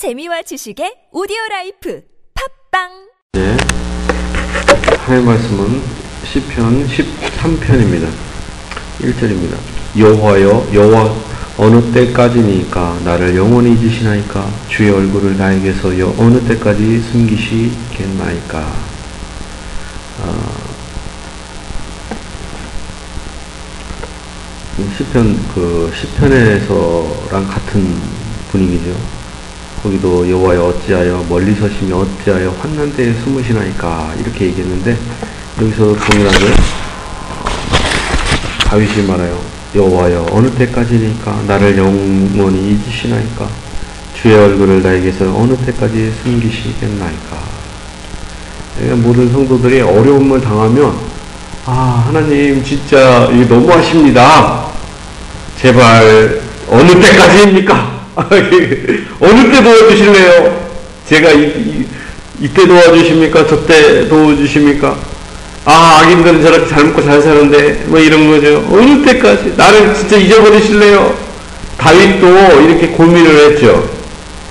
재미와 지식의 오디오 라이프 팝빵 네. 하나님 말씀은 시편 13편입니다. 1절입니다. 여호와여 여호와 어느 때까지니이까 나를 영원히 잊으시나이까 주의 얼굴을 나에게서 여 어느 때까지 숨기시겠나이까 아, 시편 그 시편에서랑 같은 분위기죠. 거기도 여호와여 어찌하여 멀리 서시며 어찌하여 환난 때에 숨으시나이까 이렇게 얘기했는데 여기서도 동일하게 다윗이 말하여 여호와여 어느 때까지니까 나를 영원히 잊으시나이까? 주의 얼굴을 나에게서 어느 때까지 숨기시겠나이까? 그러니까 모든 성도들이 어려움을 당하면 아 하나님 진짜 너무하십니다. 제발 어느 때까지입니까 어느 때 도와주실래요? 제가 이, 이, 이때 도와주십니까? 저때 도와주십니까? 아, 악인들은 저렇게 잘 먹고 잘 사는데, 뭐 이런 거죠. 어느 때까지? 나를 진짜 잊어버리실래요? 다윗도 이렇게 고민을 했죠.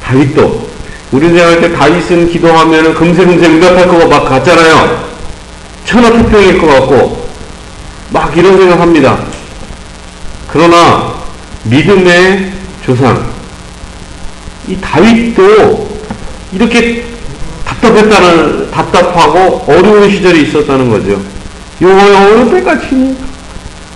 다윗도. 우리 생각할 때 다윗은 기도하면 금세금세 응답할 거가 막 같잖아요. 천하태평일 것 같고, 막 이런 생각 합니다. 그러나, 믿음의 조상, 이 다윗도 이렇게 답답했다는 답답하고 어려운 시절이 있었다는 거죠. 여호와 어느 때까지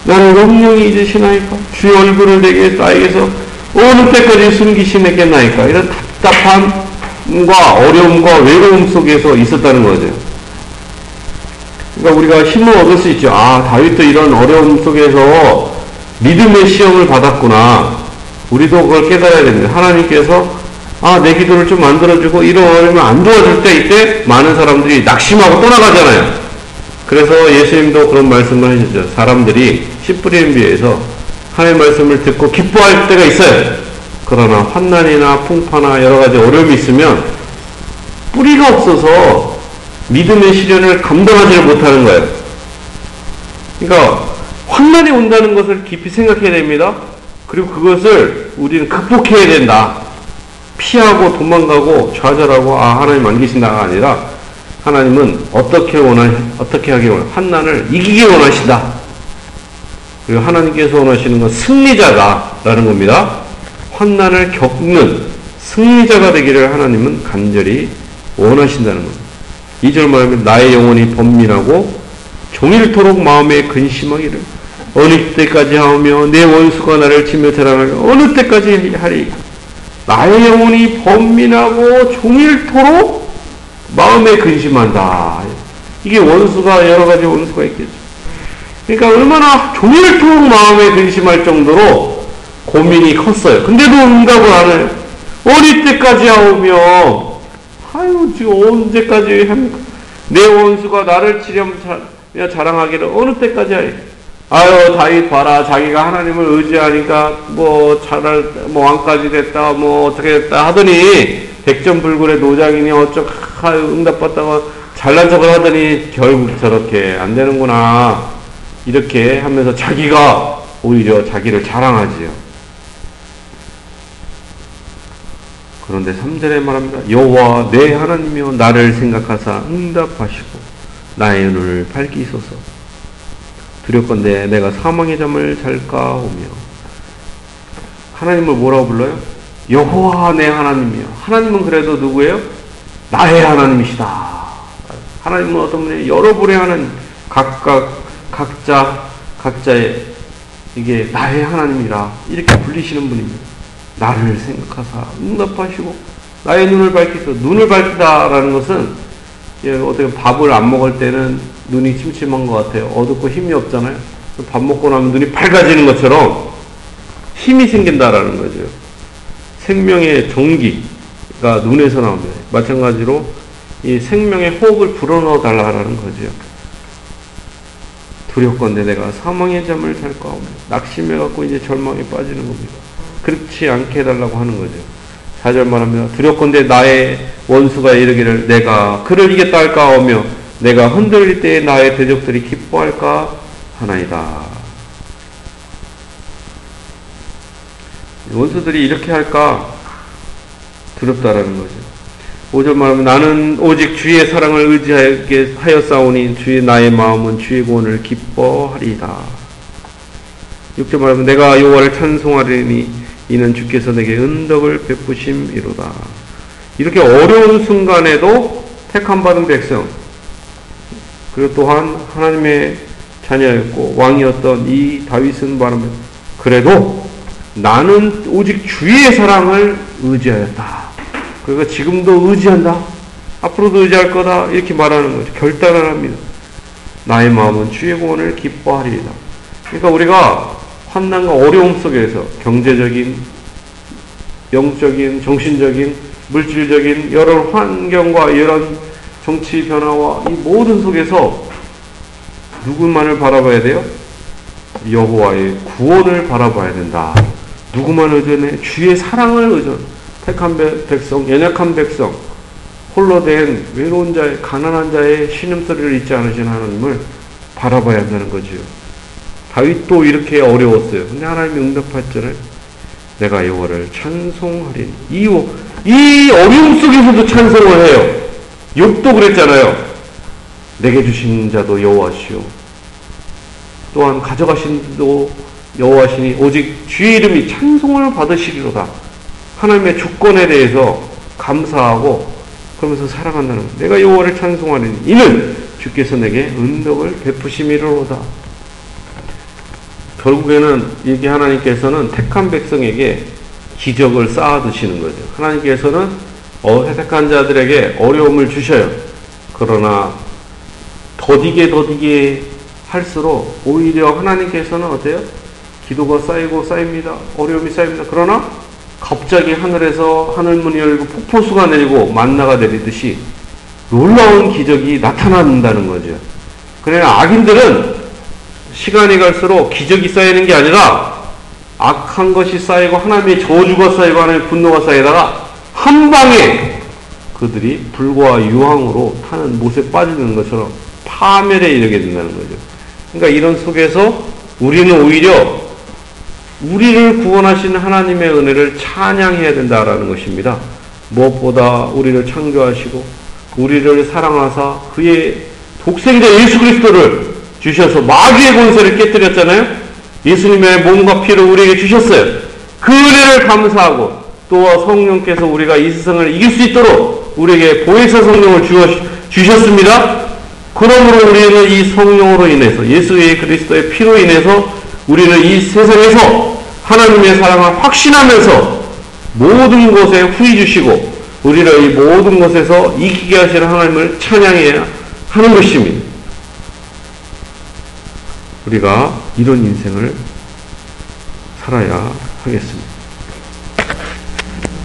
나는 영영이 잊으시나이까 주의 얼굴을 내게 나에게서 어느 때까지 숨기시겠나이까 이런 답답함과 어려움과 외로움 속에서 있었다는 거죠. 그러니까 우리가 힘을 얻을 수 있죠. 아 다윗도 이런 어려움 속에서 믿음의 시험을 받았구나. 우리도 그걸 깨달아야 됩니다. 하나님께서 아, 내 기도를 좀 만들어주고 이러면 안 도와줄 때 이때 많은 사람들이 낙심하고 떠나가잖아요. 그래서 예수님도 그런 말씀을 해주죠. 사람들이 씨 뿌리는 비해서 하나님의 말씀을 듣고 기뻐할 때가 있어요. 그러나 환난이나 풍파나 여러 가지 어려움이 있으면 뿌리가 없어서 믿음의 시련을 감당하지를 못하는 거예요. 그러니까 환난이 온다는 것을 깊이 생각해야 됩니다. 그리고 그것을 우리는 극복해야 된다. 피하고 도망가고 좌절하고 아 하나님 안 계신다가 아니라 하나님은 어떻게 원하 어떻게 하기 원 환난을 이기기 원하신다. 그리고 하나님께서 원하시는 건 승리자다라는 겁니다. 환난을 겪는 승리자가 되기를 하나님은 간절히 원하신다는 겁니다. 2절 말하면 나의 영혼이 번민하고 종일토록 마음에 근심하기를 어느 때까지 하며 내 원수가 나를 치며 자랑하며 어느 때까지 하리 나의 영혼이 번민하고 종일토록 마음에 근심한다. 이게 원수가 여러 가지 원수가 있겠죠. 그러니까 얼마나 종일토록 마음에 근심할 정도로 고민이 컸어요. 근데도 응답을 안 해요. 어릴 때까지 하오며, 아유, 지금 언제까지 합니까? 내 원수가 나를 치려 자랑하기를 어느 때까지 하요 아유 다윗 봐라 자기가 하나님을 의지하니까 뭐 차를 뭐 왕까지 됐다 뭐 어떻게 됐다 하더니 백전불굴의 노장이니 어쩌 아유 응답받다가 잘난 척을 하더니 결국 저렇게 안 되는구나 이렇게 하면서 자기가 오히려 자기를 자랑하지요. 그런데 3절에 말합니다. 여호와 내 하나님이여 나를 생각하사 응답하시고 나의 눈을 밝히소서. 두렵건대 내가 사망의 잠을 잘까 오며 하나님을 뭐라고 불러요? 여호와 내 하나님이요. 하나님은 그래도 누구예요? 나의 하나님이시다. 하나님은 어떤 분이 여러 분의 하나님, 각각 각자 각자의 이게 나의 하나님이라 이렇게 불리시는 분입니다. 나를 생각하사 응답하시고 나의 눈을 밝히소. 눈을 밝히다라는 것은 어떻게 밥을 안 먹을 때는 눈이 침침한 것 같아요. 어둡고 힘이 없잖아요. 밥 먹고 나면 눈이 밝아지는 것처럼 힘이 생긴다라는 거죠. 생명의 전기가 눈에서 나옵니다. 마찬가지로 이 생명의 호흡을 불어넣어 달라라는 거죠. 두렵건데 내가 사망의 잠을 잘까 하고 낙심해갖고 이제 절망에 빠지는 겁니다. 그렇지 않게 해달라고 하는 거죠. 4절 말합니다. 두렵건데 나의 원수가 이르기를 내가 그를 이겼다 할까 하며 내가 흔들릴 때에 나의 대적들이 기뻐할까 하나이다. 원수들이 이렇게 할까? 두렵다라는 거죠. 5절 말하면 나는 오직 주의 사랑을 의지하게 하여 싸우니 주의 나의 마음은 주의 구원을 기뻐하리이다. 6절 말하면 내가 여호와를 찬송하리니 이는 주께서 내게 은덕을 베푸심이로다. 이렇게 어려운 순간에도 택함 받은 백성 그리고 또한 하나님의 자녀였고 왕이었던 이 다윗은 말하면 그래도 나는 오직 주의 사랑을 의지하였다. 그러니까 지금도 의지한다. 앞으로도 의지할 거다. 이렇게 말하는 거죠. 결단을 합니다. 나의 마음은 주의 구원을 기뻐하리이다. 그러니까 우리가 환난과 어려움 속에서 경제적인, 영적인, 정신적인, 물질적인 여러 환경과 이런 정치 변화와 이 모든 속에서 누구만을 바라봐야 돼요? 여호와의 구원을 바라봐야 된다. 누구만 의존해? 주의 사랑을 의존. 택한 백성, 연약한 백성, 홀로 된 외로운 자의 가난한 자의 신음소리를 잊지 않으신 하나님을 바라봐야 한다는 거지요. 다윗도 이렇게 어려웠어요. 근데 하나님이 응답했잖아요. 내가 여호와를 찬송하리니. 이, 이 어려움 속에서도 찬송을 해요. 욥도 그랬잖아요. 내게 주신 자도 여호와시오. 또한 가져가신 도 여호와시니 오직 주의 이름이 찬송을 받으시리로다. 하나님의 주권에 대해서 감사하고 그러면서 살아간다는 것. 내가 여호와를 찬송하리니 이는 주께서 내게 은덕을 베푸심이로다. 결국에는 이게 하나님께서는 택한 백성에게 기적을 쌓아두시는 거죠. 하나님께서는 어, 택한 자들에게 어려움을 주셔요. 그러나 더디게 더디게 할수록 오히려 하나님께서는 어때요? 기도가 쌓이고 쌓입니다. 어려움이 쌓입니다. 그러나 갑자기 하늘에서 하늘문이 열고 폭포수가 내리고 만나가 내리듯이 놀라운 기적이 나타난다는 거죠. 그러나 악인들은 시간이 갈수록 기적이 쌓이는 게 아니라 악한 것이 쌓이고 하나님의 저주가 쌓이고 하나님의 분노가 쌓이다가 한 방에 그들이 불과 유황으로 타는 못에 빠지는 것처럼 파멸에 이르게 된다는 거죠. 그러니까 이런 속에서 우리는 오히려 우리를 구원하신 하나님의 은혜를 찬양해야 된다라는 것입니다. 무엇보다 우리를 창조하시고 우리를 사랑하사 그의 독생자 예수 그리스도를 주셔서 마귀의 권세를 깨뜨렸잖아요. 예수님의 몸과 피를 우리에게 주셨어요. 그 은혜를 감사하고 또 성령께서 우리가 이 세상을 이길 수 있도록 우리에게 보혜사 성령을 주셨습니다. 그러므로 우리는 이 성령으로 인해서 예수의 그리스도의 피로 인해서 우리는 이 세상에서 하나님의 사랑을 확신하면서 모든 것에 후히 주시고 우리를 이 모든 것에서 이기게 하시는 하나님을 찬양해야 하는 것입니다. 우리가 이런 인생을 살아야 하겠습니다.